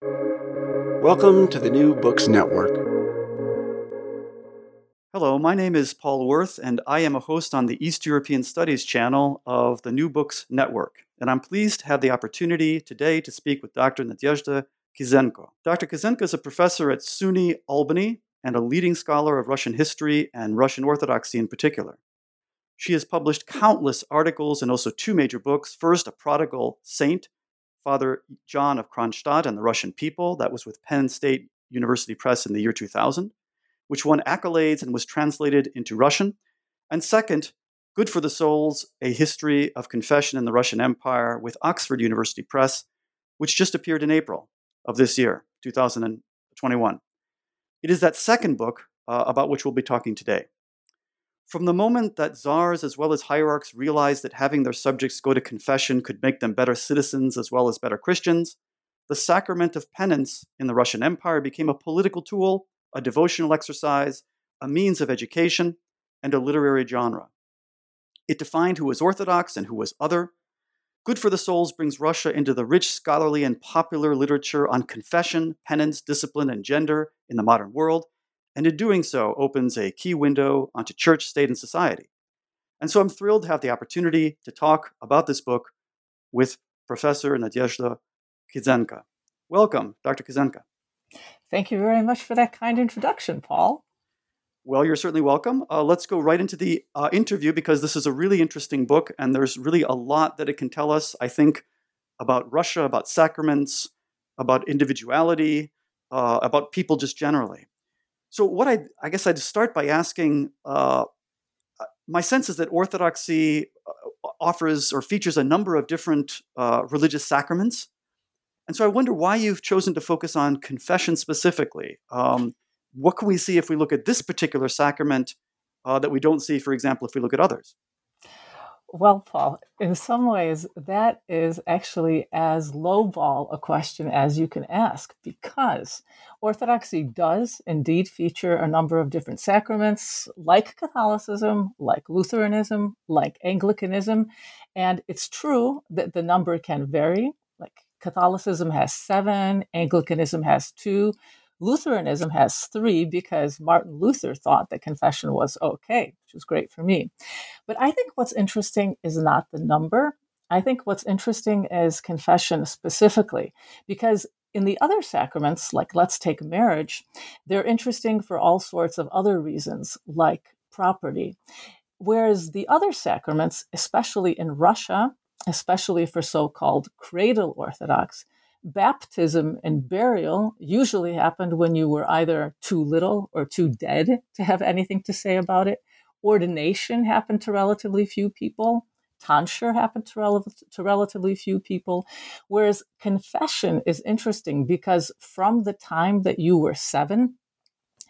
Welcome to the New Books Network. Hello, my name is Paul Werth, and I am a host on the East European Studies channel of the New Books Network. And I'm pleased to have the opportunity today to speak with Dr. Nadieszda Kizenko. Dr. Kizenko is a professor at SUNY Albany and a leading scholar of Russian history and Russian Orthodoxy in particular. She has published countless articles and also two major books. First, A Prodigal Saint, Father John of Kronstadt and the Russian People, that was with Penn State University Press in the year 2000, which won accolades and was translated into Russian. And second, Good for the Souls, A History of Confession in the Russian Empire with Oxford University Press, which just appeared in April of this year, 2021. It is that second book uh, about which we'll be talking today. From the moment that czars as well as hierarchs realized that having their subjects go to confession could make them better citizens as well as better Christians, the sacrament of penance in the Russian Empire became a political tool, a devotional exercise, a means of education, and a literary genre. It defined who was Orthodox and who was other. Good for the Souls brings Russia into the rich scholarly and popular literature on confession, penance, discipline, and gender in the modern world, and in doing so opens a key window onto church, state, and society. And so I'm thrilled to have the opportunity to talk about this book with Professor Nadieszda Kizenko. Welcome, Dr. Kizenko. Thank you very much for that kind introduction, Paul. Well, you're certainly welcome. Uh, let's go right into the uh, interview because this is a really interesting book, and there's really a lot that it can tell us, I think, about Russia, about sacraments, about individuality, uh, about people just generally. So, what I, I guess I'd start by asking uh, uh, my sense is that Orthodoxy uh, offers or features a number of different uh, religious sacraments. And so I wonder why you've chosen to focus on confession specifically. Um, what can we see if we look at this particular sacrament uh, that we don't see, for example, if we look at others? Well, Paul, in some ways, that is actually as lowball a question as you can ask because Orthodoxy does indeed feature a number of different sacraments, like Catholicism, like Lutheranism, like Anglicanism. And it's true that the number can vary. Like Catholicism has seven, Anglicanism has two, Lutheranism has three because Martin Luther thought that confession was okay, which is great for me. But I think what's interesting is not the number. I think what's interesting is confession specifically, because in the other sacraments, like let's take marriage, they're interesting for all sorts of other reasons, like property. Whereas the other sacraments, especially in Russia, especially for so called cradle Orthodox, baptism and burial usually happened when you were either too little or too dead to have anything to say about it. Ordination happened to relatively few people. Tonsure happened to, rel- to relatively few people. Whereas confession is interesting because from the time that you were seven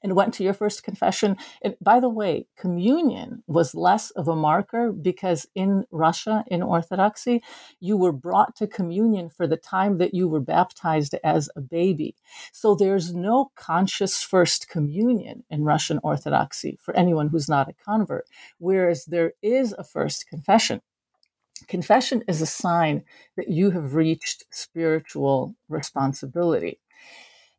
and went to your first confession. And by the way, communion was less of a marker because in Russia, in Orthodoxy, you were brought to communion for the time that you were baptized as a baby. So there's no conscious first communion in Russian Orthodoxy for anyone who's not a convert, whereas there is a first confession. Confession is a sign that you have reached spiritual responsibility.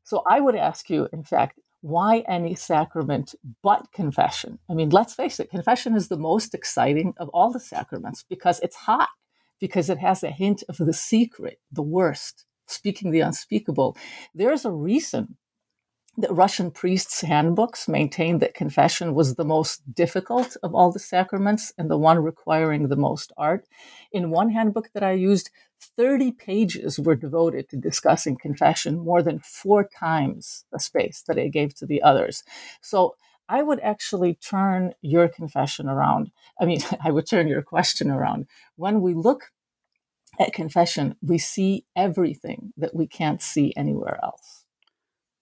So I would ask you, in fact, why any sacrament but confession? I mean, let's face it, confession is the most exciting of all the sacraments because it's hot, because it has a hint of the secret, the worst, speaking the unspeakable. There's a reason the Russian priests' handbooks maintained that confession was the most difficult of all the sacraments and the one requiring the most art. In one handbook that I used, 30 pages were devoted to discussing confession, more than four times the space that I gave to the others. So I would actually turn your confession around. I mean, I would turn your question around. When we look at confession, we see everything that we can't see anywhere else.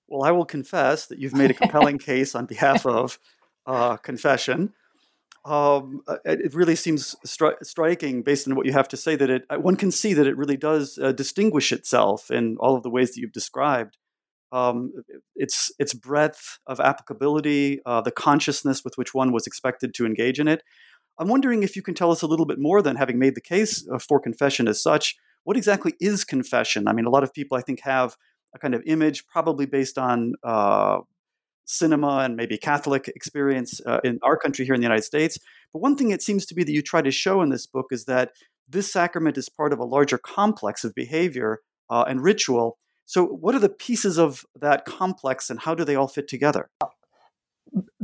Well, I will confess that you've made a compelling case on behalf of uh, confession. Um, uh, it really seems stri- striking, based on what you have to say, that it one can see that it really does uh, distinguish itself in all of the ways that you've described. Um, its its breadth of applicability, uh, the consciousness with which one was expected to engage in it. I'm wondering if you can tell us a little bit more than having made the case uh, for confession as such. What exactly is confession? I mean, a lot of people I think have a kind of image, probably based on uh, cinema and maybe Catholic experience uh, in our country here in the United States. But one thing it seems to be that you try to show in this book is that this sacrament is part of a larger complex of behavior uh, and ritual. So, what are the pieces of that complex and how do they all fit together?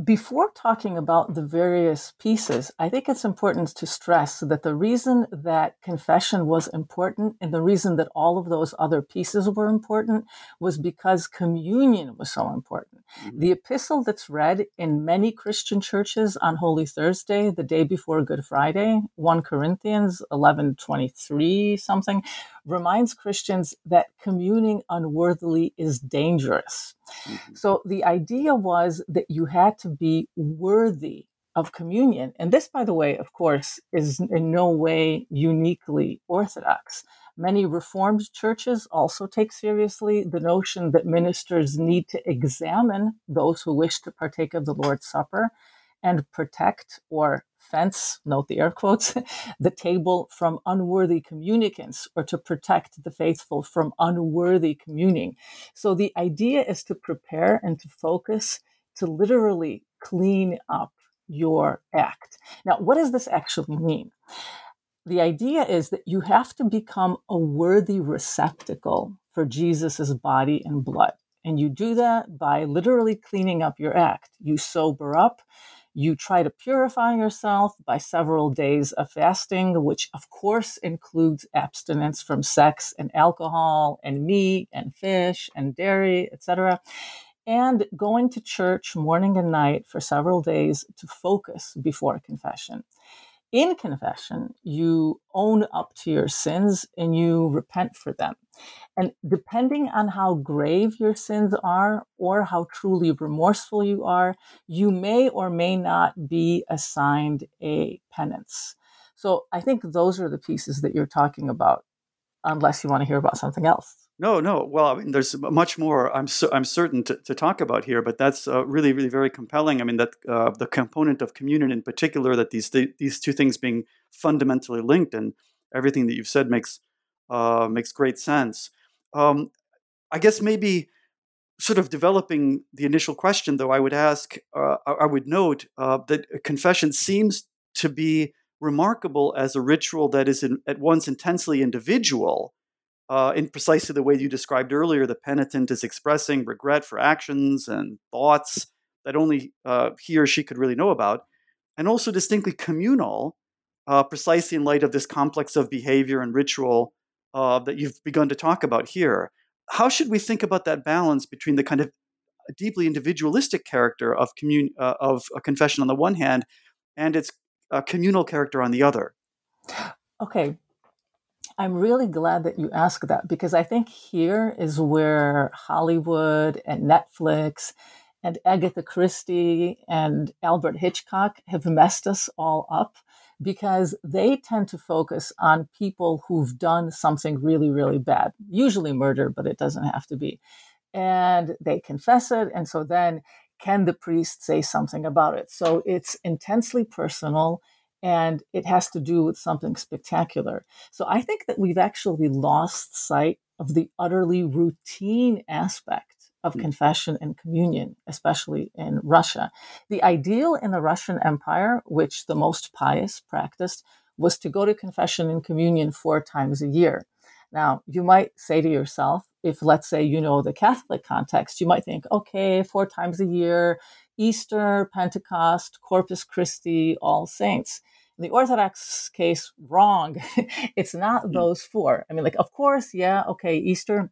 Before talking about the various pieces, I think it's important to stress that the reason that confession was important and the reason that all of those other pieces were important was because communion was so important. Mm-hmm. The epistle that's read in many Christian churches on Holy Thursday, the day before Good Friday, 1 Corinthians 11 23 something, reminds Christians that communing unworthily is dangerous. Mm-hmm. So the idea was that you had to be worthy of communion. And this, by the way, of course, is in no way uniquely Orthodox. Many Reformed churches also take seriously the notion that ministers need to examine those who wish to partake of the Lord's Supper and protect or fence, note the air quotes, the table from unworthy communicants or to protect the faithful from unworthy communing. So the idea is to prepare and to focus to literally clean up your act. Now, what does this actually mean? The idea is that you have to become a worthy receptacle for Jesus' body and blood. And you do that by literally cleaning up your act. You sober up, you try to purify yourself by several days of fasting, which of course includes abstinence from sex and alcohol and meat and fish and dairy, etc. And going to church morning and night for several days to focus before confession in confession, you own up to your sins and you repent for them. And depending on how grave your sins are or how truly remorseful you are, you may or may not be assigned a penance. So I think those are the pieces that you're talking about, unless you want to hear about something else. No, no. Well, I mean, there's much more. I'm so, I'm certain to, to talk about here, but that's uh, really, really very compelling. I mean, that uh, the component of communion in particular, that these th- these two things being fundamentally linked, and everything that you've said makes uh, makes great sense. Um, I guess maybe sort of developing the initial question, though, I would ask, uh, I would note uh, that confession seems to be remarkable as a ritual that is in, at once intensely individual uh, in precisely the way you described earlier, the penitent is expressing regret for actions and thoughts that only uh, he or she could really know about, and also distinctly communal, uh, precisely in light of this complex of behavior and ritual uh, that you've begun to talk about here. How should we think about that balance between the kind of deeply individualistic character of, commun- uh, of a confession on the one hand and its uh, communal character on the other? Okay, I'm really glad that you asked that because I think here is where Hollywood and Netflix and Agatha Christie and Albert Hitchcock have messed us all up because they tend to focus on people who've done something really, really bad, usually murder, but it doesn't have to be. And they confess it. And so then, can the priest say something about it? So it's intensely personal and it has to do with something spectacular. So I think that we've actually lost sight of the utterly routine aspect of hmm. confession and communion, especially in Russia. The ideal in the Russian Empire, which the most pious practiced, was to go to confession and communion four times a year. Now, you might say to yourself, if let's say you know the Catholic context, you might think, okay, four times a year, Easter, Pentecost, Corpus Christi, All Saints. In the Orthodox case, wrong. it's not hmm. those four. I mean, like, of course, yeah, okay, Easter,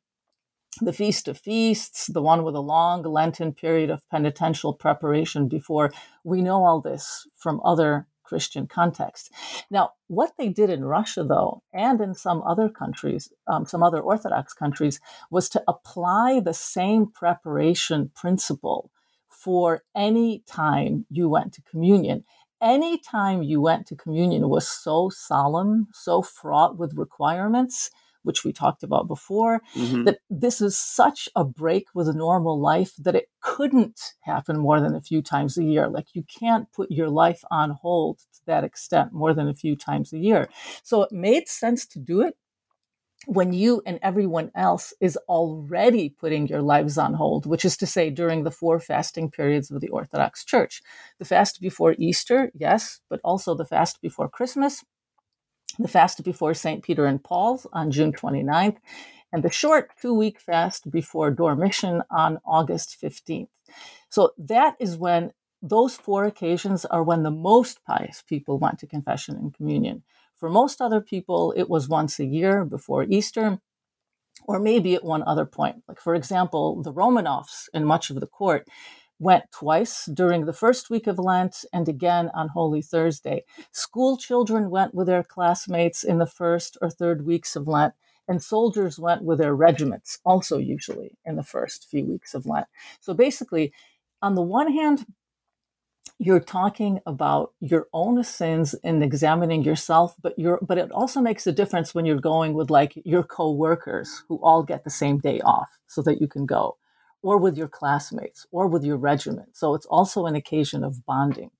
the Feast of Feasts, the one with a long Lenten period of penitential preparation before. We know all this from other Christian context. Now, what they did in Russia, though, and in some other countries, um, some other Orthodox countries, was to apply the same preparation principle for any time you went to communion. Any time you went to communion was so solemn, so fraught with requirements which we talked about before, mm-hmm. that this is such a break with a normal life that it couldn't happen more than a few times a year. Like you can't put your life on hold to that extent more than a few times a year. So it made sense to do it when you and everyone else is already putting your lives on hold, which is to say, during the four fasting periods of the Orthodox Church. The fast before Easter, yes, but also the fast before Christmas the fast before St. Peter and Paul's on June 29th, and the short two week fast before Dormition on August 15th. So that is when those four occasions are when the most pious people went to confession and communion. For most other people, it was once a year before Easter, or maybe at one other point. Like, for example, the Romanovs and much of the court went twice during the first week of Lent and again on Holy Thursday. School children went with their classmates in the first or third weeks of Lent, and soldiers went with their regiments, also usually in the first few weeks of Lent. So basically, on the one hand, you're talking about your own sins and examining yourself but you're but it also makes a difference when you're going with like your co-workers who all get the same day off so that you can go or with your classmates or with your regiment. So it's also an occasion of bonding.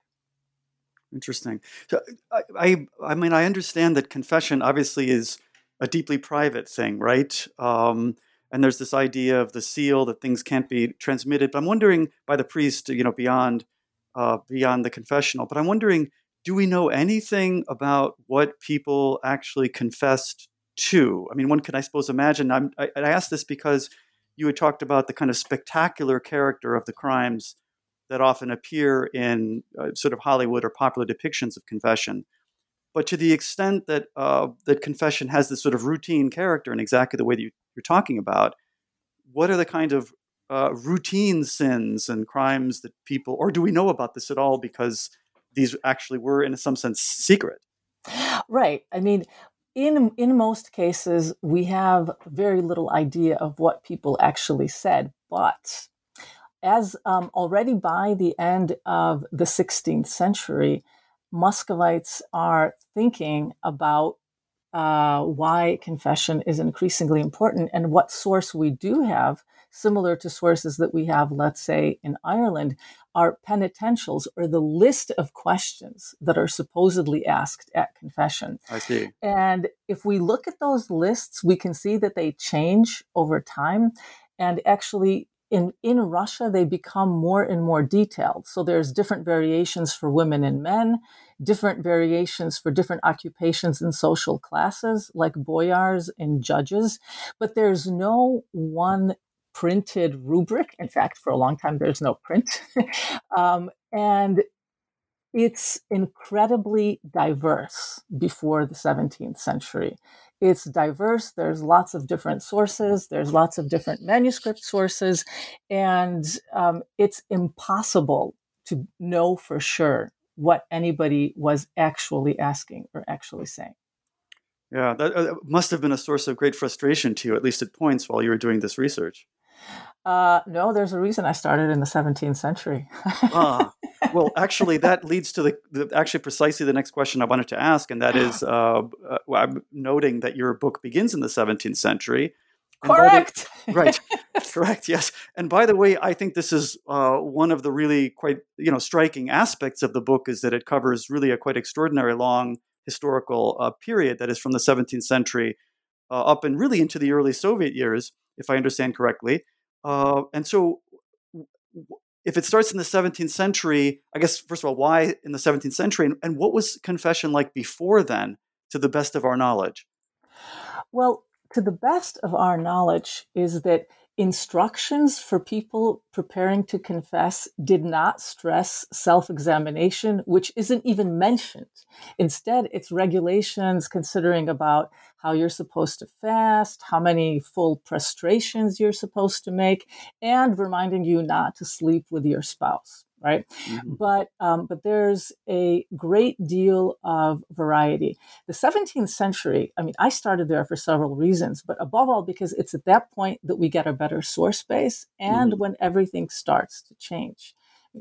Interesting. So I, I, I mean, I understand that confession obviously is a deeply private thing, right? Um, and there's this idea of the seal that things can't be transmitted. But I'm wondering by the priest, you know, beyond uh, beyond the confessional. But I'm wondering, do we know anything about what people actually confessed to? I mean, one can, I suppose, imagine. I'm, I, I ask this because you had talked about the kind of spectacular character of the crimes that often appear in uh, sort of Hollywood or popular depictions of confession. But to the extent that uh, that confession has this sort of routine character in exactly the way that you, are talking about, what are the kind of uh, routine sins and crimes that people, or do we know about this at all because these actually were, in some sense, secret? Right. I mean, in in most cases we have very little idea of what people actually said but as um, already by the end of the 16th century muscovites are thinking about uh, why confession is increasingly important and what source we do have similar to sources that we have let's say in ireland are penitentials or the list of questions that are supposedly asked at confession. I see. And if we look at those lists, we can see that they change over time. And actually, in, in Russia, they become more and more detailed. So there's different variations for women and men, different variations for different occupations and social classes, like boyars and judges. But there's no one printed rubric. In fact, for a long time, there's no print. um, and it's incredibly diverse before the 17th century. It's diverse. There's lots of different sources. There's lots of different manuscript sources. And um, it's impossible to know for sure what anybody was actually asking or actually saying. Yeah, that uh, must have been a source of great frustration to you, at least at points while you were doing this research. Uh, no, there's a reason I started in the 17th century. ah, well, actually, that leads to the, the, actually precisely the next question I wanted to ask, and that is, uh, uh, I'm noting that your book begins in the 17th century. Correct. The, right. correct. Yes. And by the way, I think this is uh, one of the really quite you know striking aspects of the book is that it covers really a quite extraordinary long historical uh, period that is from the 17th century uh, up and really into the early Soviet years, if I understand correctly. Uh, and so, if it starts in the 17th century, I guess, first of all, why in the 17th century? And, and what was confession like before then, to the best of our knowledge? Well, to the best of our knowledge, is that instructions for people preparing to confess did not stress self examination, which isn't even mentioned. Instead, it's regulations considering about how you're supposed to fast, how many full prostrations you're supposed to make, and reminding you not to sleep with your spouse. Right? Mm-hmm. But um, but there's a great deal of variety. The 17th century, I mean, I started there for several reasons, but above all because it's at that point that we get a better source base and mm-hmm. when everything starts to change.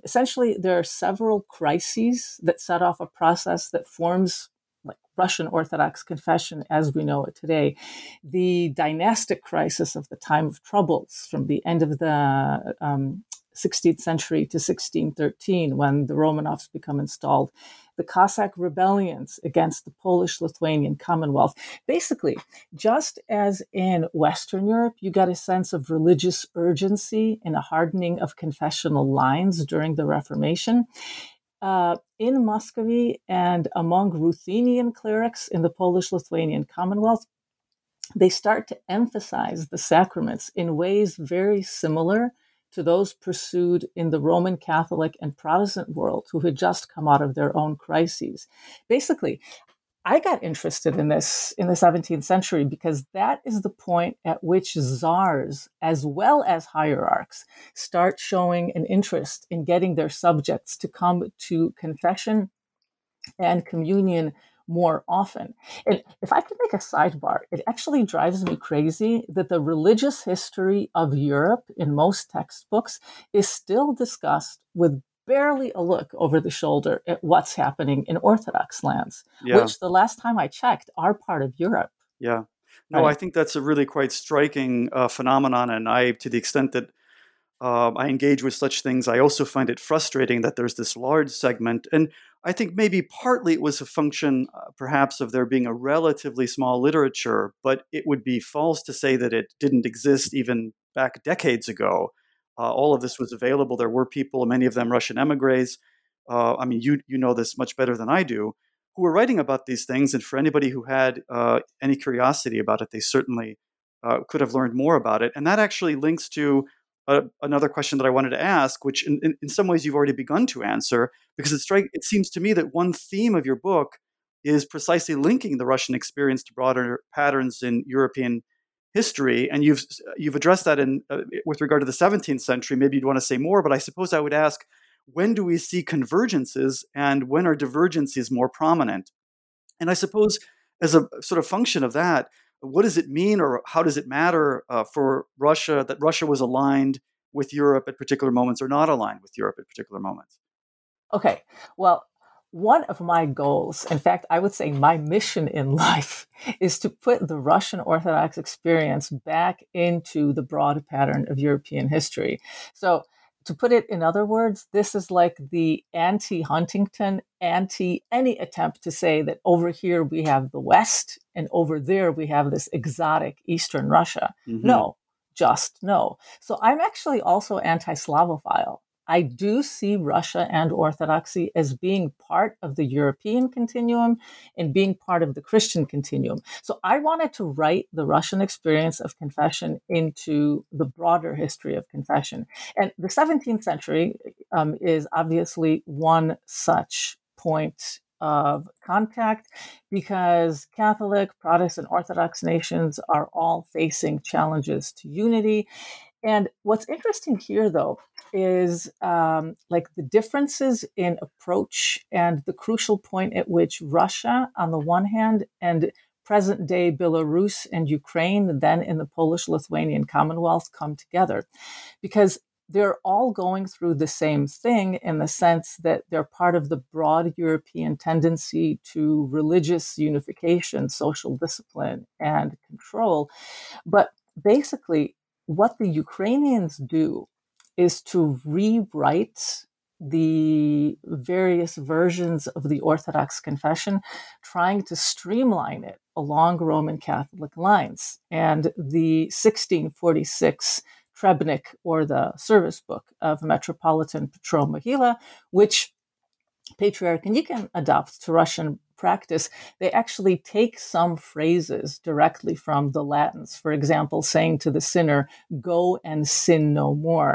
Essentially, there are several crises that set off a process that forms like Russian Orthodox confession as we know it today. The dynastic crisis of the time of troubles from the end of the um, 16th century to 1613 when the Romanovs become installed, the Cossack rebellions against the Polish Lithuanian Commonwealth. Basically, just as in Western Europe, you got a sense of religious urgency and a hardening of confessional lines during the Reformation. Uh, in Muscovy and among Ruthenian clerics in the Polish Lithuanian Commonwealth, they start to emphasize the sacraments in ways very similar to those pursued in the Roman Catholic and Protestant world who had just come out of their own crises. Basically, I got interested in this in the 17th century because that is the point at which czars, as well as hierarchs, start showing an interest in getting their subjects to come to confession and communion more often. And if I could make a sidebar, it actually drives me crazy that the religious history of Europe in most textbooks is still discussed with barely a look over the shoulder at what's happening in Orthodox lands, yeah. which the last time I checked are part of Europe. Yeah. No, right? I think that's a really quite striking uh, phenomenon. And I, to the extent that um, I engage with such things, I also find it frustrating that there's this large segment. And I think maybe partly it was a function, uh, perhaps, of there being a relatively small literature, but it would be false to say that it didn't exist even back decades ago. Uh, all of this was available. There were people, many of them Russian emigres. Uh, I mean, you you know this much better than I do, who were writing about these things. And for anybody who had uh, any curiosity about it, they certainly uh, could have learned more about it. And that actually links to uh, another question that I wanted to ask, which in, in, in, some ways you've already begun to answer, because it strike it seems to me that one theme of your book is precisely linking the Russian experience to broader patterns in European history, and you've you've addressed that in uh, with regard to the 17th century. Maybe you'd want to say more, but I suppose I would ask, when do we see convergences, and when are divergences more prominent? And I suppose as a sort of function of that, what does it mean or how does it matter uh, for Russia that Russia was aligned with Europe at particular moments or not aligned with Europe at particular moments? Okay, well, one of my goals, in fact, I would say my mission in life, is to put the Russian Orthodox experience back into the broad pattern of European history. So to put it in other words, this is like the anti Huntington, anti any attempt to say that over here we have the West and over there we have this exotic Eastern Russia. Mm-hmm. No, just no. So I'm actually also anti Slavophile. I do see Russia and Orthodoxy as being part of the European continuum and being part of the Christian continuum. So I wanted to write the Russian experience of confession into the broader history of confession. And the 17th century um, is obviously one such point of contact because Catholic, Protestant, Orthodox nations are all facing challenges to unity. And what's interesting here, though, is um, like the differences in approach and the crucial point at which Russia, on the one hand, and present day Belarus and Ukraine, then in the Polish Lithuanian Commonwealth, come together. Because they're all going through the same thing in the sense that they're part of the broad European tendency to religious unification, social discipline, and control. But basically, what the Ukrainians do is to rewrite the various versions of the Orthodox confession, trying to streamline it along Roman Catholic lines. And the 1646 Trebnik, or the service book of Metropolitan Petro Mohila, which Patriarch Nikon adopts to Russian practice, they actually take some phrases directly from the Latins. For example, saying to the sinner, go and sin no more,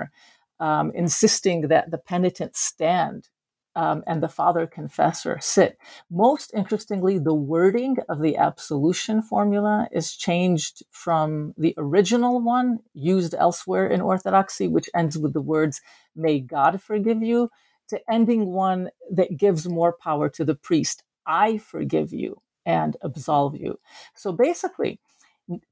um, insisting that the penitent stand um, and the father confessor sit. Most interestingly, the wording of the absolution formula is changed from the original one used elsewhere in Orthodoxy, which ends with the words, may God forgive you, to ending one that gives more power to the priest. I forgive you and absolve you. So basically,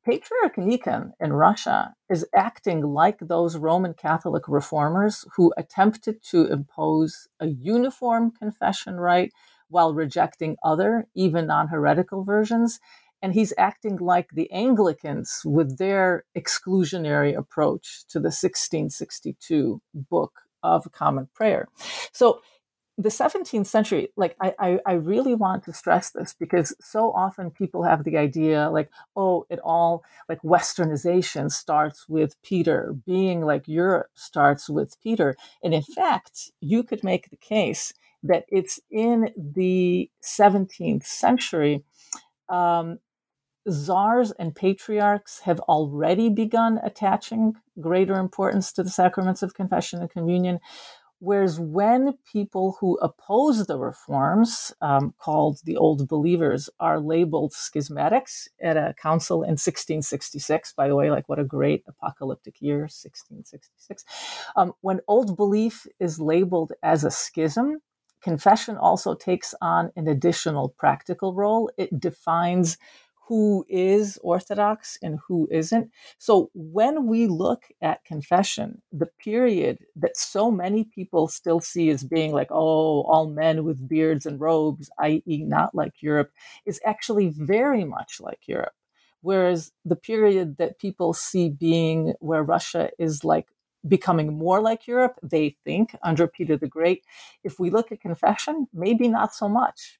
Patriarch Nikon in Russia is acting like those Roman Catholic reformers who attempted to impose a uniform confession rite while rejecting other, even non heretical versions. And he's acting like the Anglicans with their exclusionary approach to the 1662 Book of Common Prayer. So the 17th century, like I, I, I, really want to stress this because so often people have the idea like, oh, it all like westernization starts with Peter, being like Europe starts with Peter. And in fact, you could make the case that it's in the 17th century. Um, czars and patriarchs have already begun attaching greater importance to the sacraments of confession and communion Whereas when people who oppose the reforms, um, called the Old Believers, are labeled schismatics at a council in 1666, by the way, like what a great apocalyptic year, 1666. Um, when old belief is labeled as a schism, confession also takes on an additional practical role. It defines who is Orthodox and who isn't. So when we look at confession, the period that so many people still see as being like, oh, all men with beards and robes, i.e., not like Europe, is actually very much like Europe. Whereas the period that people see being where Russia is like becoming more like Europe, they think under Peter the Great. If we look at confession, maybe not so much.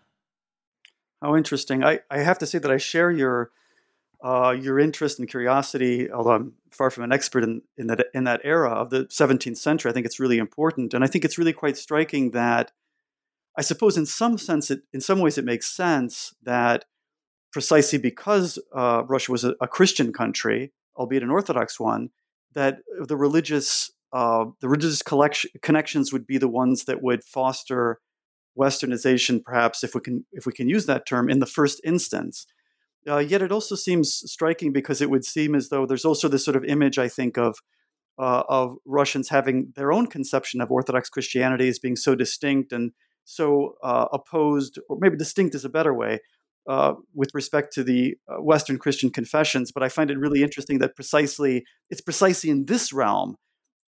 How interesting. I, I have to say that I share your uh, your interest and curiosity, although I'm far from an expert in, in that in that era of the 17th century. I think it's really important, and I think it's really quite striking that I suppose in some sense, it, in some ways, it makes sense that precisely because uh, Russia was a, a, Christian country, albeit an Orthodox one, that the religious uh, the religious collection, connections would be the ones that would foster westernization perhaps if we can if we can use that term in the first instance. Uh, yet it also seems striking because it would seem as though there's also this sort of image i think of uh, of russians having their own conception of orthodox christianity as being so distinct and so uh, opposed or maybe distinct is a better way uh, with respect to the uh, western christian confessions. But i find it really interesting that precisely it's precisely in this realm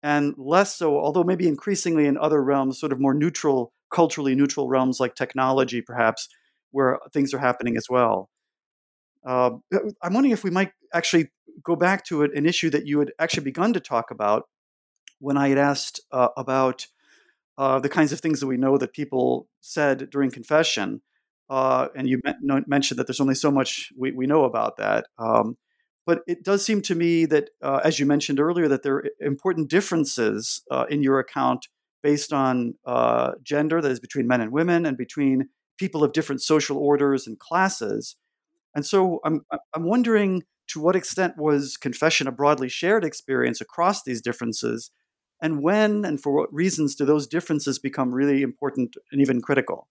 and less so although maybe increasingly in other realms sort of more neutral culturally neutral realms like technology, perhaps, where things are happening as well. Uh, I'm wondering if we might actually go back to an issue that you had actually begun to talk about when I had asked uh, about uh, the kinds of things that we know that people said during confession. Uh, and you mentioned that there's only so much we, we know about that. Um, but it does seem to me that, uh, as you mentioned earlier, that there are important differences uh, in your account based on uh, gender, that is between men and women, and between people of different social orders and classes. And so I'm, I'm wondering to what extent was confession a broadly shared experience across these differences? And when and for what reasons do those differences become really important and even critical?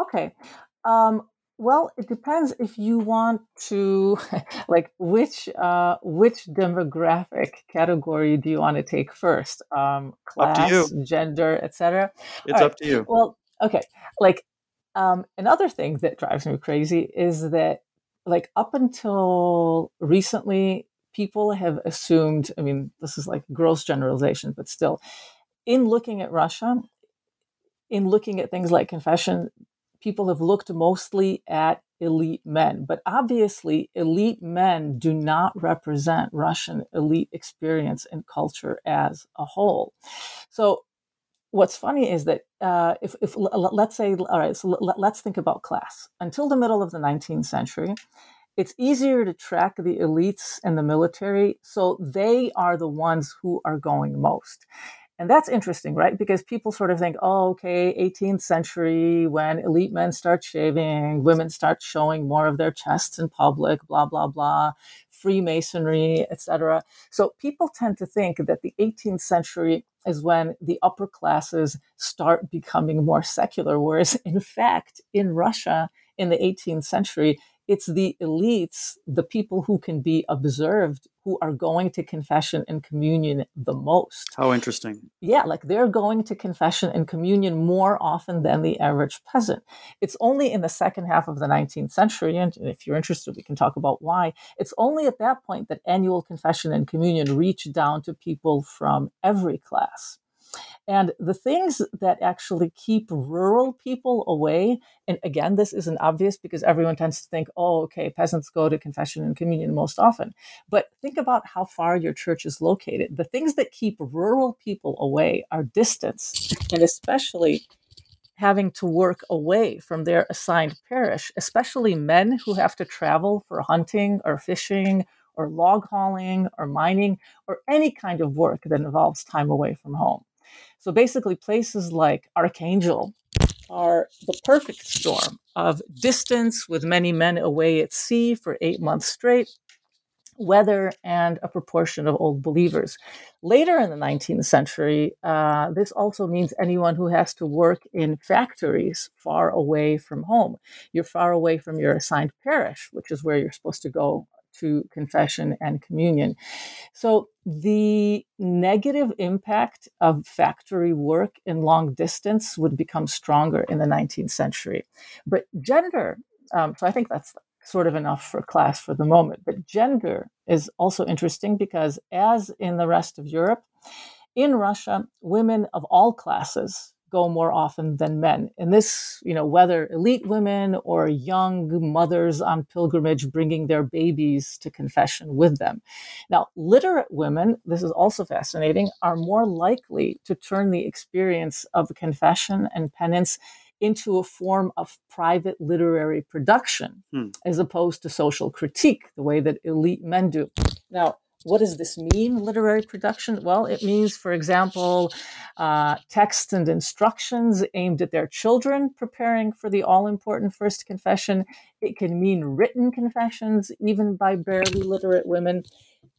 Okay. Um, well, it depends if you want to, like, which uh, which demographic category do you want to take first? Um, class, gender, etc. It's All up to you. Well, okay. Like, um, another thing that drives me crazy is that, like, up until recently, people have assumed. I mean, this is like gross generalization, but still, in looking at Russia, in looking at things like confession, people have looked mostly at elite men. But obviously, elite men do not represent Russian elite experience and culture as a whole. So, what's funny is that uh, if, if let's say, all right, so let's think about class. Until the middle of the 19th century, it's easier to track the elites and the military, so they are the ones who are going most. And that's interesting, right? Because people sort of think, oh, okay, 18th century, when elite men start shaving, women start showing more of their chests in public, blah, blah, blah, Freemasonry, etc. So people tend to think that the 18th century is when the upper classes start becoming more secular, whereas in fact, in Russia in the 18th century, it's the elites, the people who can be observed, who are going to confession and communion the most. How interesting. Yeah, like they're going to confession and communion more often than the average peasant. It's only in the second half of the 19th century, and if you're interested, we can talk about why. It's only at that point that annual confession and communion reach down to people from every class. And the things that actually keep rural people away, and again, this isn't obvious because everyone tends to think, oh, okay, peasants go to confession and communion most often. But think about how far your church is located. The things that keep rural people away are distance, and especially having to work away from their assigned parish, especially men who have to travel for hunting or fishing or log hauling or mining or any kind of work that involves time away from home. So basically, places like Archangel are the perfect storm of distance with many men away at sea for eight months straight, weather, and a proportion of old believers. Later in the 19th century, uh, this also means anyone who has to work in factories far away from home. You're far away from your assigned parish, which is where you're supposed to go to confession and communion. So the negative impact of factory work in long distance would become stronger in the 19th century. But gender, um, so I think that's sort of enough for class for the moment. But gender is also interesting because, as in the rest of Europe, in Russia, women of all classes go more often than men. And this, you know, whether elite women or young mothers on pilgrimage bringing their babies to confession with them. Now, literate women, this is also fascinating, are more likely to turn the experience of confession and penance into a form of private literary production hmm. as opposed to social critique, the way that elite men do. Now, what does this mean, literary production? Well, it means, for example, uh, texts and instructions aimed at their children preparing for the all important first confession. It can mean written confessions, even by barely literate women.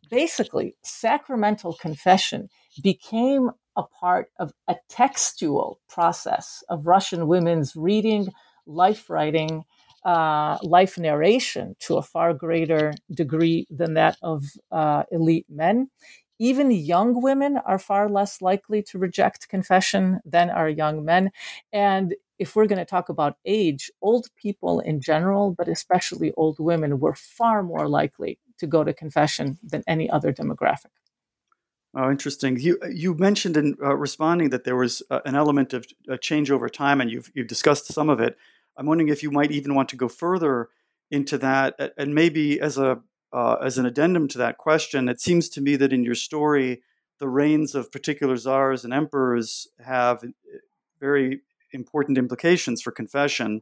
Basically, sacramental confession became a part of a textual process of Russian women's reading, life writing, uh, life narration to a far greater degree than that of uh, elite men. Even young women are far less likely to reject confession than are young men. And if we're going to talk about age, old people in general, but especially old women, were far more likely to go to confession than any other demographic. Oh, interesting. You you mentioned in uh, responding that there was uh, an element of uh, change over time, and you've you've discussed some of it. I'm wondering if you might even want to go further into that, and maybe as a uh, as an addendum to that question, it seems to me that in your story, the reigns of particular czars and emperors have uh, very important implications for confession.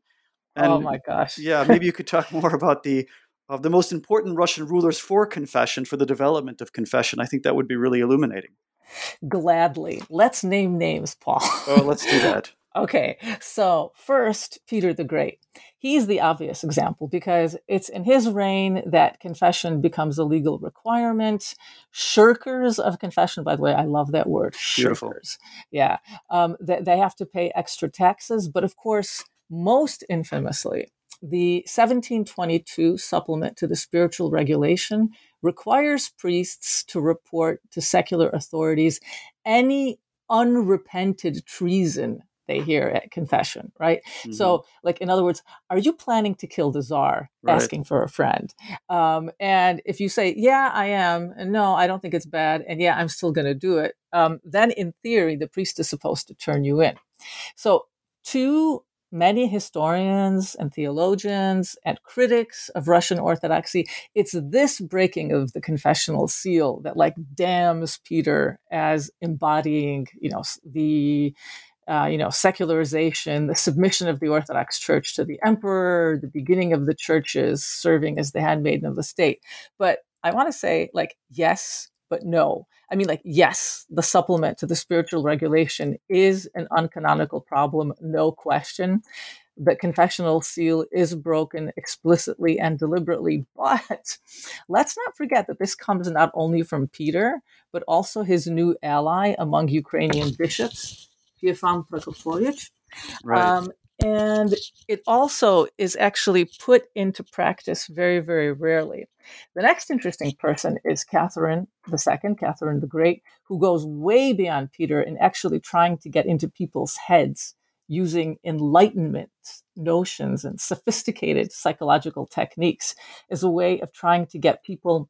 And, oh my gosh! yeah, maybe you could talk more about the of the most important Russian rulers for confession, for the development of confession. I think that would be really illuminating. Gladly. Let's name names, Paul. oh, let's do that. Okay, so first, Peter the Great. He's the obvious example because it's in his reign that confession becomes a legal requirement. Shirkers of confession, by the way, I love that word. Beautiful. Shirkers. Yeah. Um, they, they have to pay extra taxes, but of course, most infamously, the 1722 supplement to the spiritual regulation requires priests to report to secular authorities any unrepented treason they hear at confession, right? Mm-hmm. So, like, in other words, are you planning to kill the czar? Right. Asking for a friend. Um, and if you say, yeah, I am, and no, I don't think it's bad, and yeah, I'm still going to do it, um, then in theory, the priest is supposed to turn you in. So, to many historians and theologians and critics of Russian Orthodoxy, it's this breaking of the confessional seal that like damns Peter as embodying, you know, the uh, you know, secularization, the submission of the Orthodox Church to the emperor, the beginning of the churches serving as the handmaiden of the state. But I want to say, like, yes, but no. I mean, like, yes, the supplement to the spiritual regulation is an uncanonical problem, no question. The confessional seal is broken explicitly and deliberately. But let's not forget that this comes not only from Peter, but also his new ally among Ukrainian bishops, Feofan Prokopovich. Right. Um, and it also is actually put into practice very, very rarely. The next interesting person is Catherine II, Catherine the Great, who goes way beyond Peter in actually trying to get into people's heads using enlightenment notions and sophisticated psychological techniques as a way of trying to get people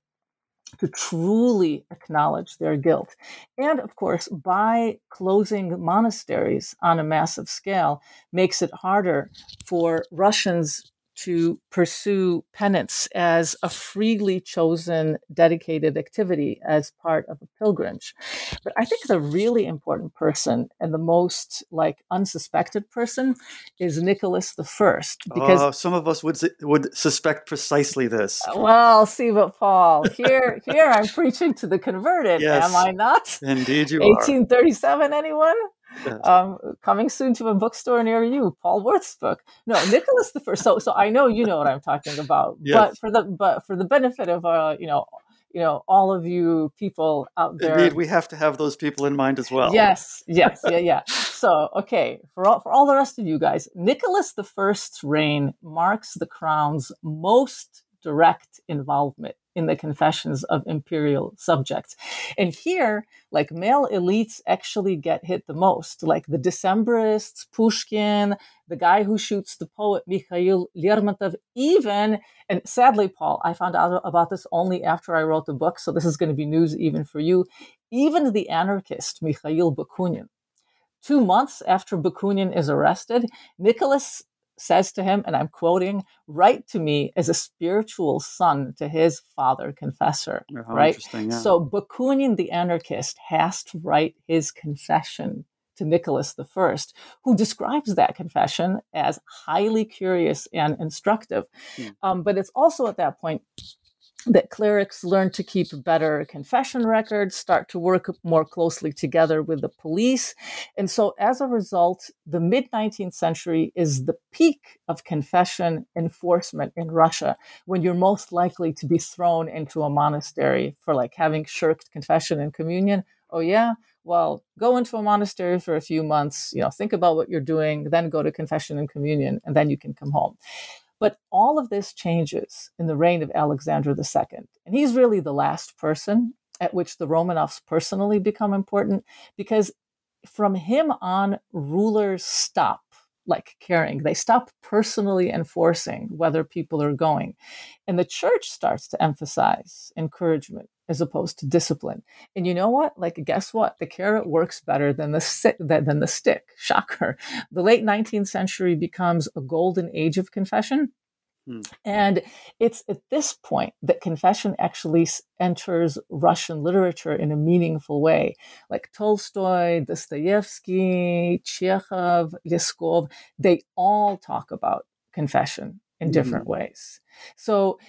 to truly acknowledge their guilt. And of course, by closing monasteries on a massive scale, makes it harder for Russians to pursue penance as a freely chosen, dedicated activity as part of a pilgrimage. But I think the really important person and the most like unsuspected person is Nicholas the First, because uh, some of us would would suspect precisely this. Well, see, but Paul, here here I'm preaching to the converted, yes, am I not? Indeed, you 1837, are. 1837, anyone? um, coming soon to a bookstore near you, Paul Werth's book. No, Nicholas the First. So, so I know you know what I'm talking about. Yes. But for the but for the benefit of uh, you know, you know, all of you people out there. Indeed, we have to have those people in mind as well. Yes, yes, yeah, yeah. so, okay, for all for all the rest of you guys, Nicholas the First's reign marks the crown's most direct involvement in the confessions of imperial subjects. And here, like male elites actually get hit the most, like the Decembrists, Pushkin, the guy who shoots the poet Mikhail Lermontov, even, and sadly, Paul, I found out about this only after I wrote the book, so this is going to be news even for you, even the anarchist Mikhail Bakunin. Two months after Bakunin is arrested, Nicholas says to him, and I'm quoting, write to me as a spiritual son to his father confessor. Oh, right? Yeah. So Bakunin the anarchist has to write his confession to Nicholas I, who describes that confession as highly curious and instructive. Hmm. Um, but it's also at that point that clerics learn to keep better confession records, start to work more closely together with the police. And so, as a result, the mid 19th century is the peak of confession enforcement in Russia, when you're most likely to be thrown into a monastery for like having shirked confession and communion. Oh, yeah? Well, go into a monastery for a few months, you know, think about what you're doing, then go to confession and communion, and then you can come home. But all of this changes in the reign of Alexander II. And he's really the last person at which the Romanovs personally become important because from him on, rulers stop like caring. They stop personally enforcing whether people are going. And the church starts to emphasize encouragement as opposed to discipline. And you know what? Like, guess what? The carrot works better than the stick. Than the stick. Shocker. The late 19th century becomes a golden age of confession. Hmm. And it's at this point that confession actually enters Russian literature in a meaningful way. Like Tolstoy, Dostoevsky, Chekhov, Leskov, they all talk about confession in different mm-hmm. ways. So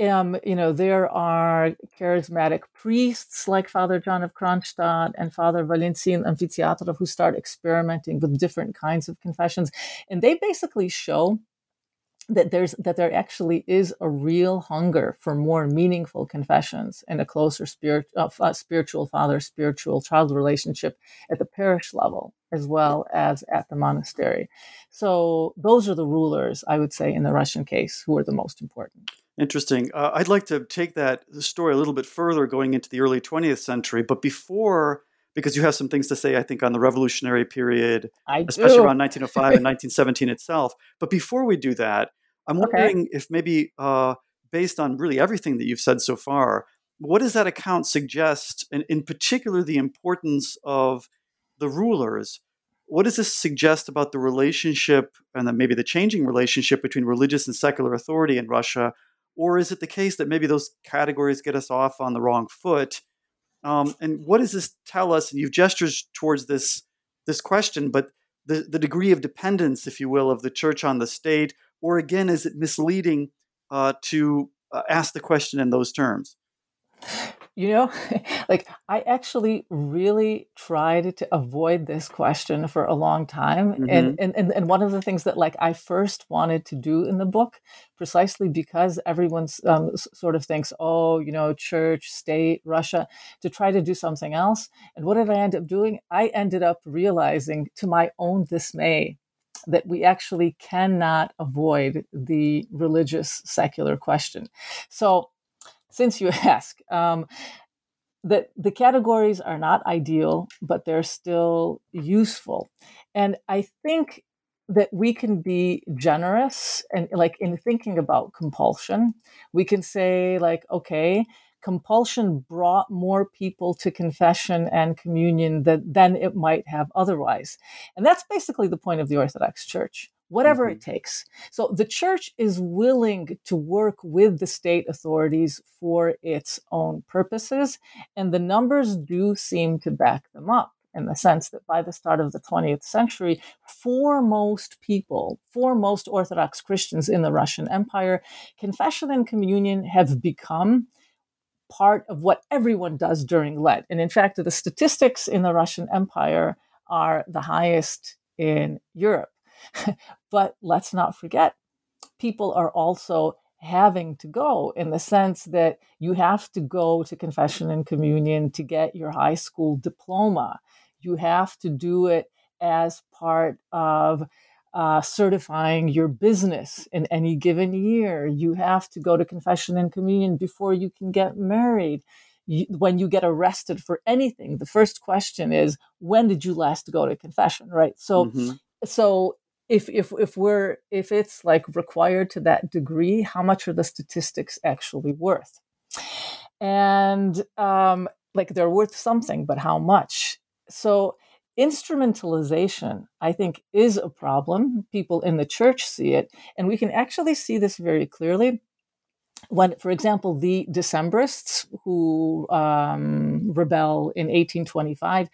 um, you know, there are charismatic priests like Father John of Kronstadt and Father Valentin Amfiteatrov who start experimenting with different kinds of confessions. And they basically show that there's that there actually is a real hunger for more meaningful confessions and a closer spirit, uh, spiritual father spiritual child relationship at the parish level as well as at the monastery so those are the rulers i would say in the russian case who are the most important Interesting. Uh, I'd like to take that story a little bit further going into the early 20th century, but before, because you have some things to say, I think, on the revolutionary period, I especially do. around 1905 and 1917 itself. But before we do that, I'm wondering okay. if maybe, uh, based on really everything that you've said so far, what does that account suggest, and in particular, the importance of the rulers? What does this suggest about the relationship and then maybe the changing relationship between religious and secular authority in Russia or is it the case that maybe those categories get us off on the wrong foot? Um, and what does this tell us? And you've gestured towards this this question, but the, the degree of dependence, if you will, of the church on the state, or again, is it misleading uh, to uh, ask the question in those terms? You know, like I actually really tried to avoid this question for a long time. Mm-hmm. And, and, and, one of the things that like I first wanted to do in the book, precisely because everyone's um, sort of thinks, oh, you know, church, state, Russia, to try to do something else. And what did I end up doing? I ended up realizing to my own dismay that we actually cannot avoid the religious secular question. So since you ask, um, that the categories are not ideal, but they're still useful. And I think that we can be generous and like in thinking about compulsion, we can say like, okay, compulsion brought more people to confession and communion that, than it might have otherwise. And that's basically the point of the Orthodox Church whatever mm-hmm. it takes. So the church is willing to work with the state authorities for its own purposes, and the numbers do seem to back them up in the sense that by the start of the 20th century, for most people, for most Orthodox Christians in the Russian Empire, confession and communion have become part of what everyone does during Lent. And in fact, the statistics in the Russian Empire are the highest in Europe. but let's not forget, people are also having to go in the sense that you have to go to confession and communion to get your high school diploma. You have to do it as part of uh, certifying your business in any given year. You have to go to confession and communion before you can get married. You, when you get arrested for anything, the first question is, when did you last go to confession? Right. So, mm-hmm. so if if if we're if it's like required to that degree, how much are the statistics actually worth? And um, like they're worth something, but how much? So instrumentalization, I think, is a problem. People in the church see it, and we can actually see this very clearly when, for example, the Decembrists who um, rebel in 1825,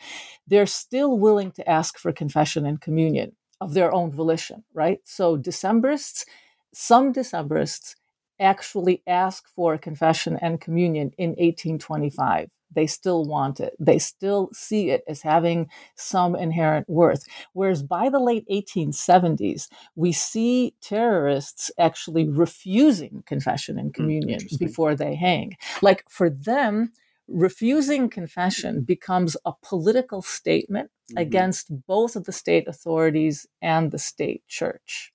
they're still willing to ask for confession and communion of their own volition, right? So Decembrists, some Decembrists actually ask for confession and communion in 1825. They still want it. They still see it as having some inherent worth. Whereas by the late 1870s, we see terrorists actually refusing confession and hmm, communion mm, before they hang. Like for them, refusing confession becomes a political statement mm-hmm. against both of the state authorities and the state church.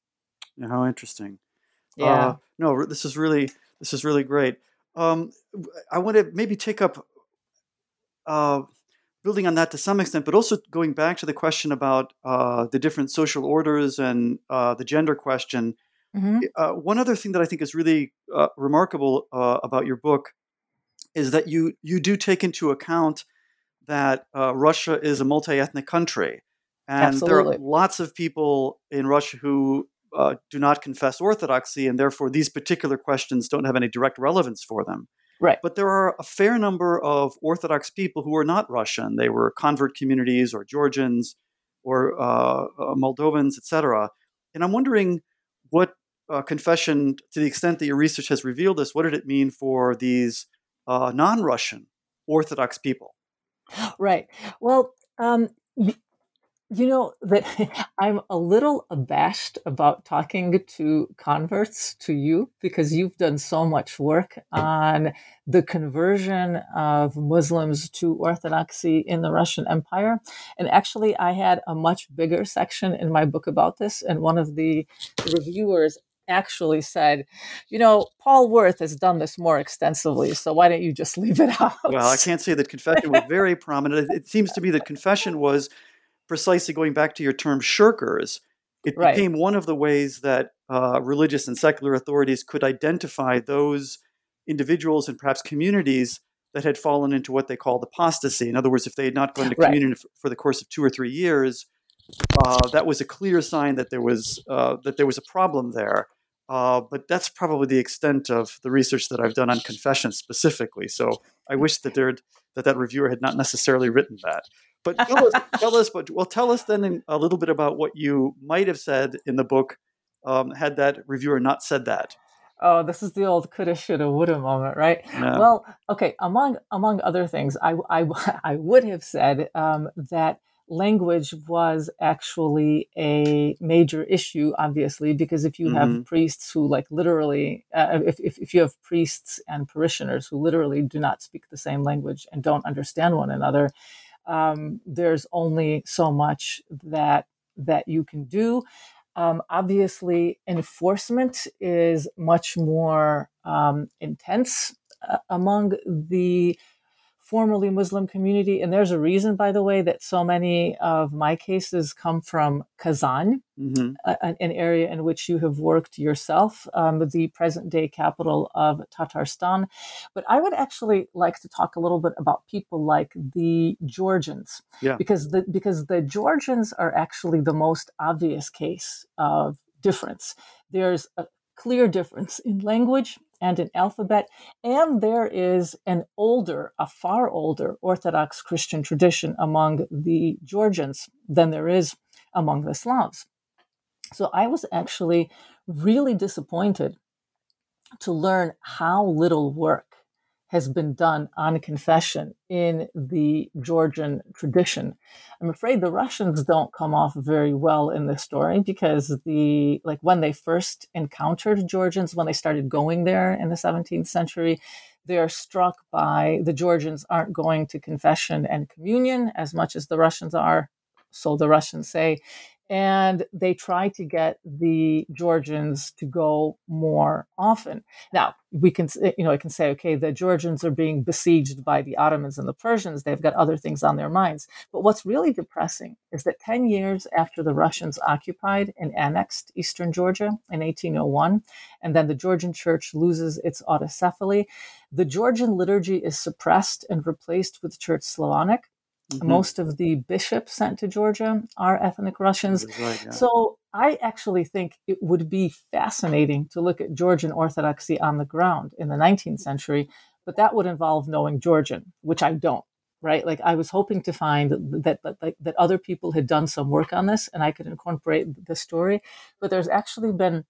Yeah, how interesting. Yeah. Uh, no, this is really this is really great. Um, I want to maybe take up uh, building on that to some extent, but also going back to the question about uh, the different social orders and uh, the gender question. Mm-hmm. Uh, one other thing that I think is really uh, remarkable about your book is that you you do take into account that uh, Russia is a multi-ethnic country, and Absolutely. there are lots of people in Russia who uh, do not confess Orthodoxy, and therefore these particular questions don't have any direct relevance for them. Right. But there are a fair number of Orthodox people who are not Russian. They were convert communities, or Georgians, or uh, uh Moldovans, etc. And I'm wondering what uh, confession, to the extent that your research has revealed this, what did it mean for these uh, non Russian Orthodox people. Right. Well, um, you know that I'm a little abashed about talking to converts to you because you've done so much work on the conversion of Muslims to Orthodoxy in the Russian Empire. And actually, I had a much bigger section in my book about this. And one of the reviewers actually said, you know, Paul Werth has done this more extensively, so why don't you just leave it out? Well, I can't say that confession was very prominent. It seems to me that confession was precisely going back to your term shirkers. It right. became one of the ways that uh, religious and secular authorities could identify those individuals and perhaps communities that had fallen into what they called apostasy. In other words, if they had not gone to right. communion for the course of two or three years, uh, that was a clear sign that there was uh, that there was a problem there. Uh, but that's probably the extent of the research that I've done on confession specifically. So I wish that there that that reviewer had not necessarily written that. But tell us, tell us, but well, tell us then a little bit about what you might have said in the book um, had that reviewer not said that. Oh, this is the old coulda, shoulda, woulda moment, right? Well, okay. Among among other things, I I, I would have said um, that language was actually a major issue, obviously, because if you Mhm. have priests who, like, literally, uh, if, if if you have priests and parishioners who literally do not speak the same language and don't understand one another, um, there's only so much that that you can do. Um, obviously, enforcement is much more um, intense uh, among the formerly Muslim community. And there's a reason, by the way, that so many of my cases come from Kazan, hmm a- an an area in which you have worked yourself, um, the present day capital of Tatarstan. But I would actually like to talk a little bit about people like the Georgians, Yeah. because the because the Georgians are actually the most obvious case of difference. There's a clear difference in language and in alphabet, and there is an older, a far older Orthodox Christian tradition among the Georgians than there is among the Slavs. So I was actually really disappointed to learn how little work has been done on confession in the Georgian tradition. I'm afraid the Russians don't come off very well in this story because the like when they first encountered Georgians when they started going there in the 17th century they're struck by the Georgians aren't going to confession and communion as much as the Russians are so the Russians say and they try to get the Georgians to go more often. Now, we can, you know, I can say, okay, the Georgians are being besieged by the Ottomans and the Persians. They've got other things on their minds. But what's really depressing is that 10 years after the Russians occupied and annexed eastern Georgia in 1801, and then the Georgian church loses its autocephaly, the Georgian liturgy is suppressed and replaced with Church Slavonic. Mhm. Most of the bishops sent to Georgia are ethnic Russians. Right, yeah. So I actually think it would be fascinating to look at Georgian Orthodoxy on the ground in the 19th century, but that would involve knowing Georgian, which I don't. Right, like I was hoping to find that that, that that other people had done some work on this, and I could incorporate the story. But there's actually been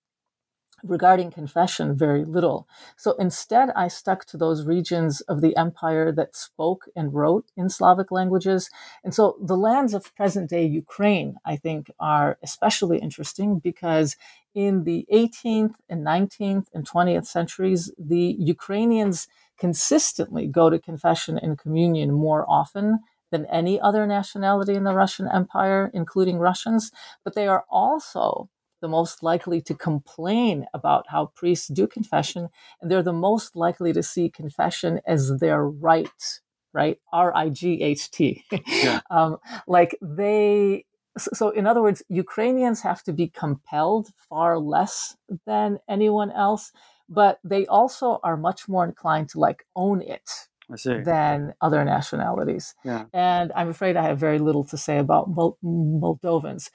regarding confession very little. So instead, I stuck to those regions of the empire that spoke and wrote in Slavic languages. And so the lands of present day Ukraine, I think, are especially interesting because in the 18th and 19th and 20th centuries, the Ukrainians consistently go to confession and communion more often than any other nationality in the Russian Empire, including Russians. But they are also the most likely to complain about how priests do confession, and they're the most likely to see confession as their right, right? R I G H T. Yeah. um, like they, so in other words, Ukrainians have to be compelled far less than anyone else, but they also are much more inclined to like own it than other nationalities. Yeah. And I'm afraid I have very little to say about Moldovans.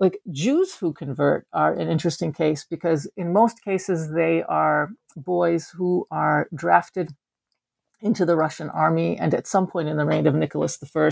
Like Jews who convert are an interesting case because in most cases they are boys who are drafted into the Russian army. And at some point in the reign of Nicholas I,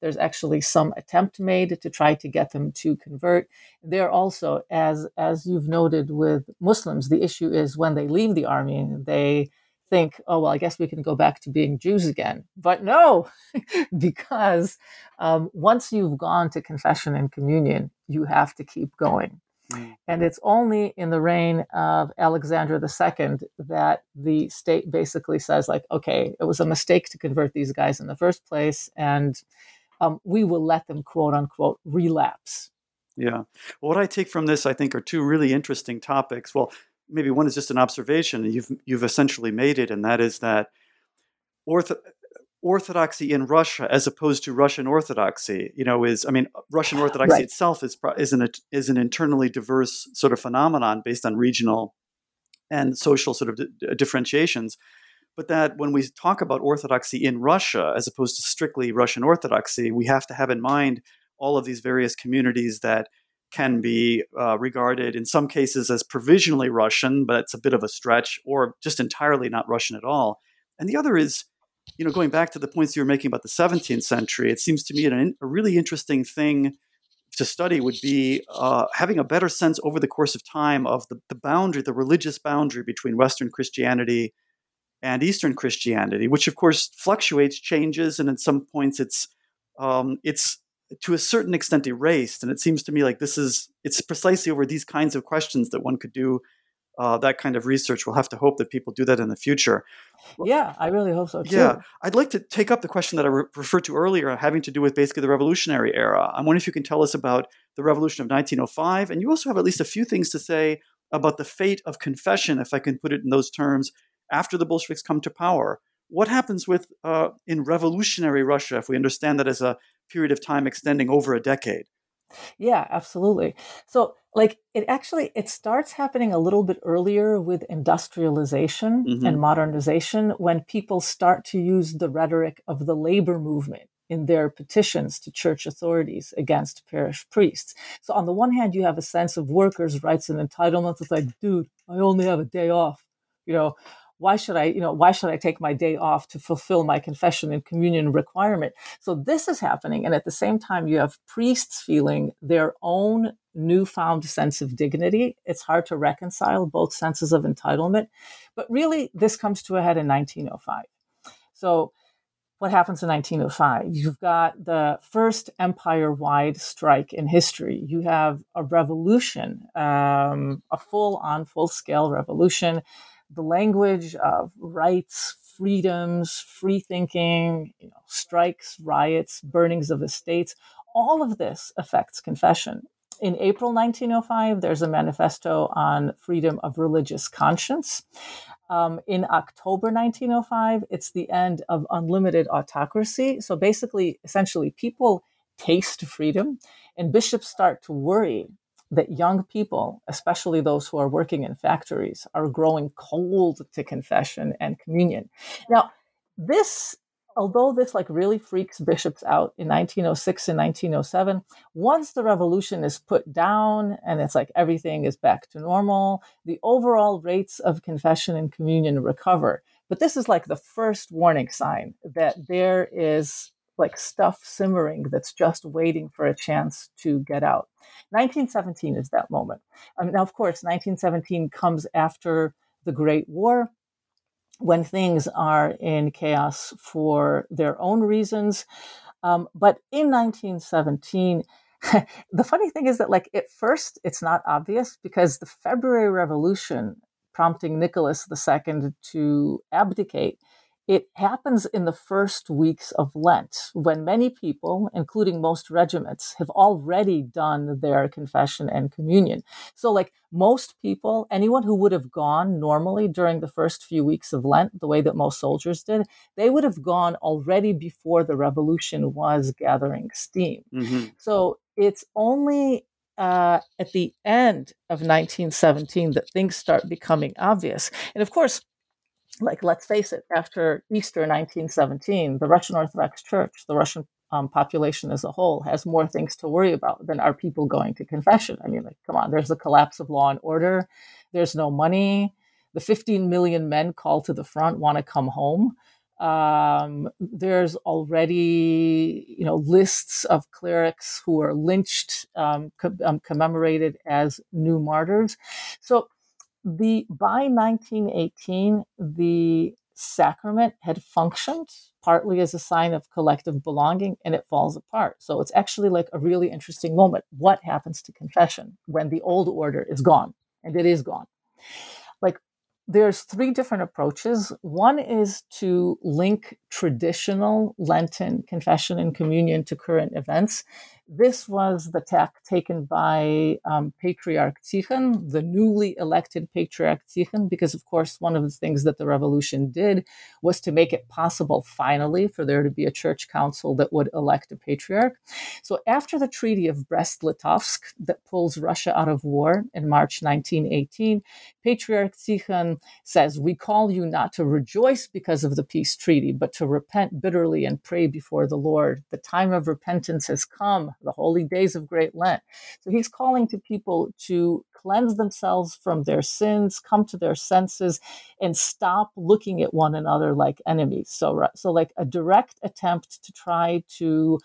there's actually some attempt made to try to get them to convert. There also, as as you've noted with Muslims, the issue is when they leave the army, they think, oh well, I guess we can go back to being Jews again. But no, because um, once you've gone to confession and communion, you have to keep going. Mm. And it's only in the reign of Alexander II that the state basically says, like, okay, it was a mistake to convert these guys in the first place, and um, we will let them, quote unquote, relapse. Yeah. Well, what I take from this, I think, are two really interesting topics. Well, maybe one is just an observation. You've you've essentially made it, and that is that ortho- orthodoxy in Russia, as opposed to Russian orthodoxy, you know, is I mean, Russian orthodoxy Right. itself is is an is an internally diverse sort of phenomenon based on regional and social sort of di- differentiations. But that when we talk about orthodoxy in Russia, as opposed to strictly Russian orthodoxy, we have to have in mind all of these various communities that can be uh, regarded in some cases as provisionally Russian, but it's a bit of a stretch, or just entirely not Russian at all. And the other is, you know, going back to the points you were making about the 17th century, it seems to me an, a really interesting thing to study would be uh, having a better sense over the course of time of the, the boundary, the religious boundary between Western Christianity and Eastern Christianity, which of course fluctuates, changes, and at some points it's um, it's to a certain extent erased. And it seems to me like this is it's precisely over these kinds of questions that one could do uh, that kind of research. We'll have to hope that people do that in the future. Yeah, I really hope so too. Yeah, I'd like to take up the question that I re- referred to earlier, having to do with basically the revolutionary era. I'm wondering if you can tell us about the revolution of 1905, and you also have at least a few things to say about the fate of confession, if I can put it in those terms, after the Bolsheviks come to power. What happens with uh, in revolutionary Russia if we understand that as a period of time extending over a decade? Yeah, absolutely. So like it actually it starts happening a little bit earlier with industrialization mm-hmm. and modernization when people start to use the rhetoric of the labor movement in their petitions to church authorities against parish priests. So on the one hand, you have a sense of workers' rights and entitlements. It's like, dude, I only have a day off. You know, why should i you know why should i take my day off to fulfill my confession and communion requirement so this is happening and at the same time you have priests feeling their own newfound sense of dignity it's hard to reconcile both senses of entitlement but really this comes to a head in 1905 so what happens in 1905? You've got the first empire wide strike in history. You have a revolution, um, a full on, full scale revolution the language of rights, freedoms, free thinking, you know, strikes, riots, burnings of estates, all of this affects confession. In April 1905, there's a manifesto on freedom of religious conscience. Um, in October 1905, it's the end of unlimited autocracy. So basically, essentially, people taste freedom, and bishops start to worry that young people, especially those who are working in factories, are growing cold to confession and communion. Now, this, although this like really freaks bishops out in 1906 and 1907, once the revolution is put down and it's like everything is back to normal, the overall rates of confession and communion recover. But this is like the first warning sign that there is like stuff simmering that's just waiting for a chance to get out. 1917 is that moment. Um, now, of course, 1917 comes after the Great War when things are in chaos for their own reasons. Um, but in 1917, the funny thing is that, like, at first, it's not obvious because the February Revolution prompting Nicholas II to abdicate it happens in the first weeks of Lent when many people, including most regiments, have already done their confession and communion. So, like most people, anyone who would have gone normally during the first few weeks of Lent, the way that most soldiers did, they would have gone already before the revolution was gathering steam. Mm-hmm. So, it's only uh, at the end of 1917 that things start becoming obvious. And of course, like let's face it, after Easter 1917, the Russian Orthodox Church, the Russian um, population as a whole, has more things to worry about than are people going to confession. I mean, like, come on, there's the collapse of law and order, there's no money, the 15 million men called to the front want to come home. Um, there's already, you know, lists of clerics who are lynched, um, co- um, commemorated as new martyrs. So the by 1918 the sacrament had functioned partly as a sign of collective belonging and it falls apart so it's actually like a really interesting moment what happens to confession when the old order is gone and it is gone like there's three different approaches. One is to link traditional Lenten confession and communion to current events. This was the tack taken by um, Patriarch Tikhon, the newly elected Patriarch Tikhon, because, of course, one of the things that the revolution did was to make it possible, finally, for there to be a church council that would elect a patriarch. So, after the Treaty of Brest Litovsk that pulls Russia out of war in March 1918, Patriarch Tikhon says, We call you not to rejoice because of the peace treaty, but to repent bitterly and pray before the Lord. The time of repentance has come the holy days of Great Lent. So he's calling to people to cleanse themselves from their sins, come to their senses, and stop looking at one another like enemies. So, so like a direct attempt to try to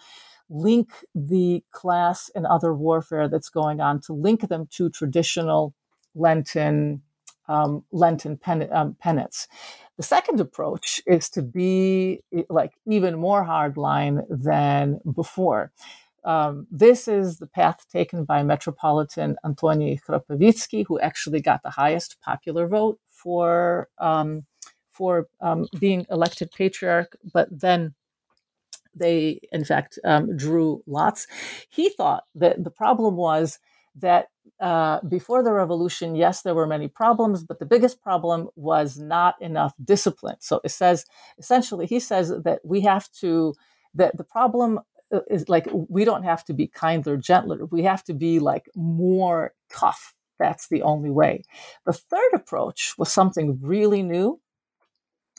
link the class and other warfare that's going on, to link them to traditional Lenten um, Lenten pen, um, penance. The second approach is to be like even more hardline than before. Um, this is the path taken by Metropolitan Antoni Khrapovitsky, who actually got the highest popular vote for um, for um, being elected patriarch, but then they, in fact, um, drew lots. He thought that the problem was that uh, before the revolution, yes, there were many problems, but the biggest problem was not enough discipline. So it says, essentially, he says that we have to, that the problem is like, we don't have to be kinder, gentler. We have to be like more tough. That's the only way. The third approach was something really new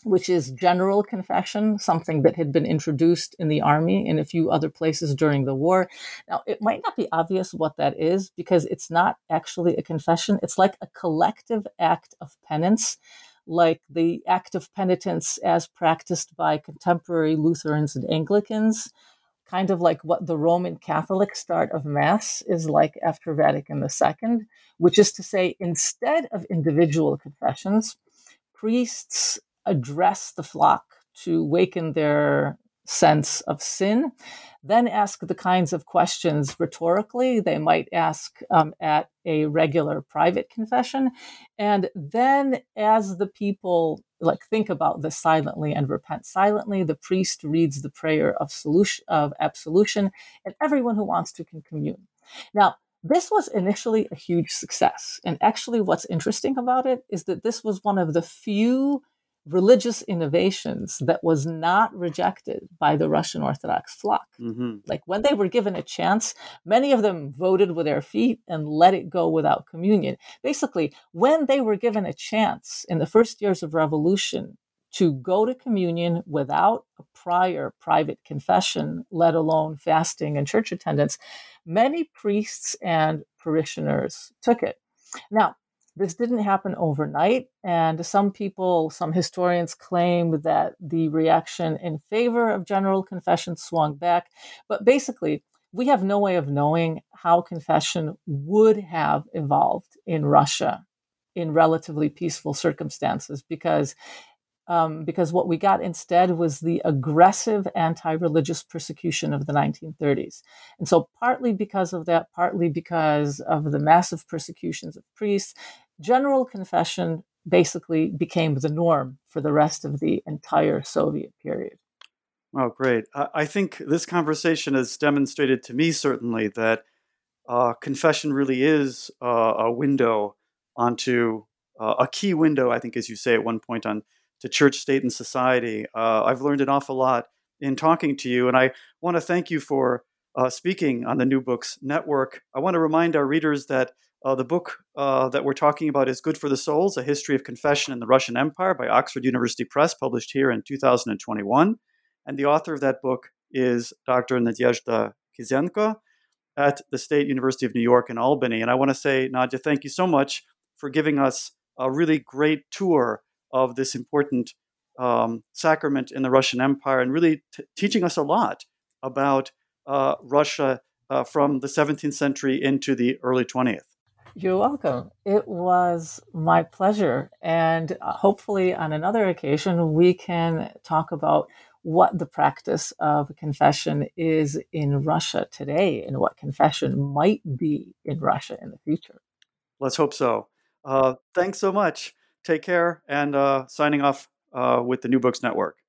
which is general confession, something that had been introduced in the army in a few other places during the war. Now, it might not be obvious what that is because it's not actually a confession. It's like a collective act of penance, like the act of penitence as practiced by contemporary Lutherans and Anglicans, kind of like what the Roman Catholic start of Mass is like after Vatican II, which is to say, instead of individual confessions, priests address the flock to waken their sense of sin, then ask the kinds of questions rhetorically they might ask um, at a regular private confession. And then, as the people like think about this silently and repent silently, the priest reads the prayer of solution of absolution, and everyone who wants to can commune. Now, this was initially a huge success. And actually, what's interesting about it is that this was one of the few religious innovations that was not rejected by the Russian Orthodox flock. Mm-hmm. Like when they were given a chance, many of them voted with their feet and let it go without communion. Basically, when they were given a chance in the first years of revolution to go to communion without a prior private confession, let alone fasting and church attendance, many priests and parishioners took it. Now, this didn't happen overnight, and some people, some historians claim that the reaction in favor of general confession swung back. But basically, we have no way of knowing how confession would have evolved in Russia in relatively peaceful circumstances because um, because what we got instead was the aggressive anti religious persecution of the 1930s. And so, partly because of that, partly because of the massive persecutions of priests, general confession basically became the norm for the rest of the entire Soviet period. Oh, great. I think this conversation has demonstrated to me, certainly, that uh, confession really is uh, a window onto uh, a key window, I think, as you say at one point, on to church, state, and society. Uh, I've learned an awful lot in talking to you, and I want to thank you for uh, speaking on the New Books Network. I want to remind our readers that uh, the book uh, that we're talking about is Good for the Souls A History of Confession in the Russian Empire by Oxford University Press, published here in 2021. And the author of that book is Dr. Nadieszda Kizenko at the State University of New York in Albany. And I want to say, Nadia, thank you so much for giving us a really great tour of this important um, sacrament in the Russian Empire and really t- teaching us a lot about uh, Russia uh, from the 17th century into the early 20th. You're welcome. It was my pleasure. And uh, hopefully, on another occasion, we can talk about what the practice of confession is in Russia today and what confession might be in Russia in the future. Let's hope so. Uh, thanks so much. Take care and uh, signing off uh, with the New Books Network.